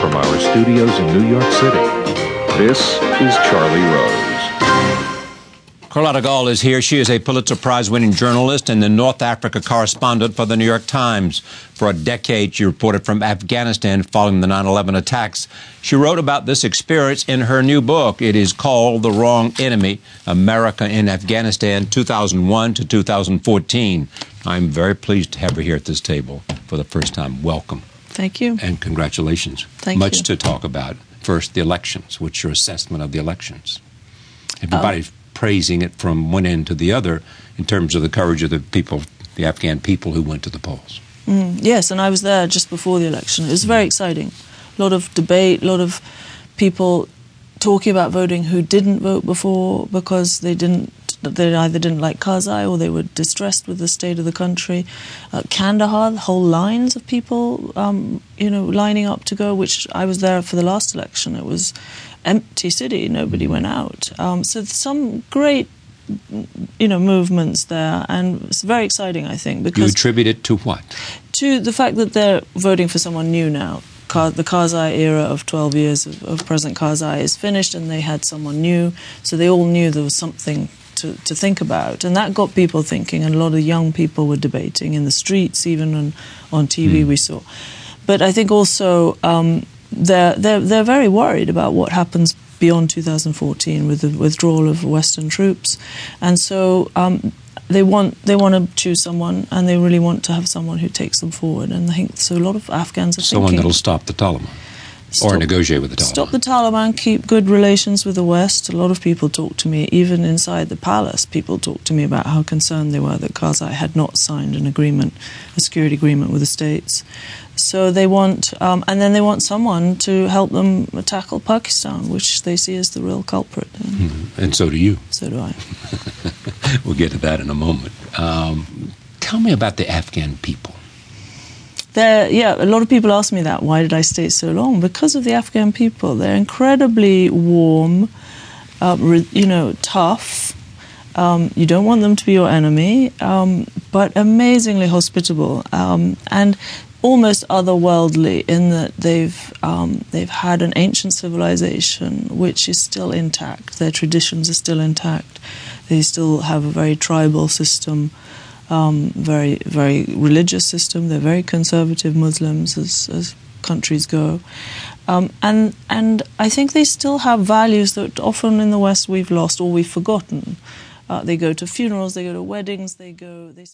studios in New York City. This is Charlie Rose. Carlotta Gall is here. She is a Pulitzer Prize winning journalist and the North Africa correspondent for the New York Times. For a decade, she reported from Afghanistan following the 9 11 attacks. She wrote about this experience in her new book. It is called The Wrong Enemy America in Afghanistan, 2001 to 2014. I'm very pleased to have her here at this table for the first time. Welcome. Thank you. And congratulations. Thank Much you. to talk about. First, the elections. What's your assessment of the elections? Everybody praising it from one end to the other in terms of the courage of the people, the Afghan people who went to the polls. Mm, yes, and I was there just before the election. It was very exciting. A lot of debate, a lot of people talking about voting who didn't vote before because they didn't. They either didn't like Karzai or they were distressed with the state of the country. Uh, Kandahar, whole lines of people, um, you know, lining up to go. Which I was there for the last election. It was empty city. Nobody went out. Um, so some great, you know, movements there, and it's very exciting. I think You because attribute it to what? to the fact that they're voting for someone new now. Kar- The Karzai era of 12 years of, of President Karzai is finished, and they had someone new, so they all knew there was something to, to think about. And that got people thinking, and a lot of young people were debating in the streets, even on, on TV, we saw. But I think also um, they're, they're, they're very worried about what happens beyond 2014 with the withdrawal of Western troops. And so um, they want they want to choose someone, and they really want to have someone who takes them forward. And I think so. A lot of Afghans are Someone thinking that'll stop the Taliban or negotiate with the Taliban. Stop the Taliban, keep good relations with the West. A lot of people talk to me, even inside the palace, people talk to me about how concerned they were that Karzai had not signed an agreement, a security agreement with the States. So they want, um, and then they want someone to help them tackle Pakistan, which they see as the real culprit. And Mhm. And so do you. So do I. We'll get to that in a moment. Um, tell me about the Afghan people. There, yeah, a lot of people ask me that. Why did I stay so long? Because of the Afghan people. They're incredibly warm, uh, re, you know, tough. Um, you don't want them to be your enemy, um, but amazingly hospitable um, and almost otherworldly in that they've um, they've had an ancient civilization which is still intact. Their traditions are still intact. They still have a very tribal system um, very very religious system. They're very conservative Muslims as, as countries go, um, and and I think they still have values that often in the West we've lost or we've forgotten. Uh, they go to funerals, they go to weddings, they go. They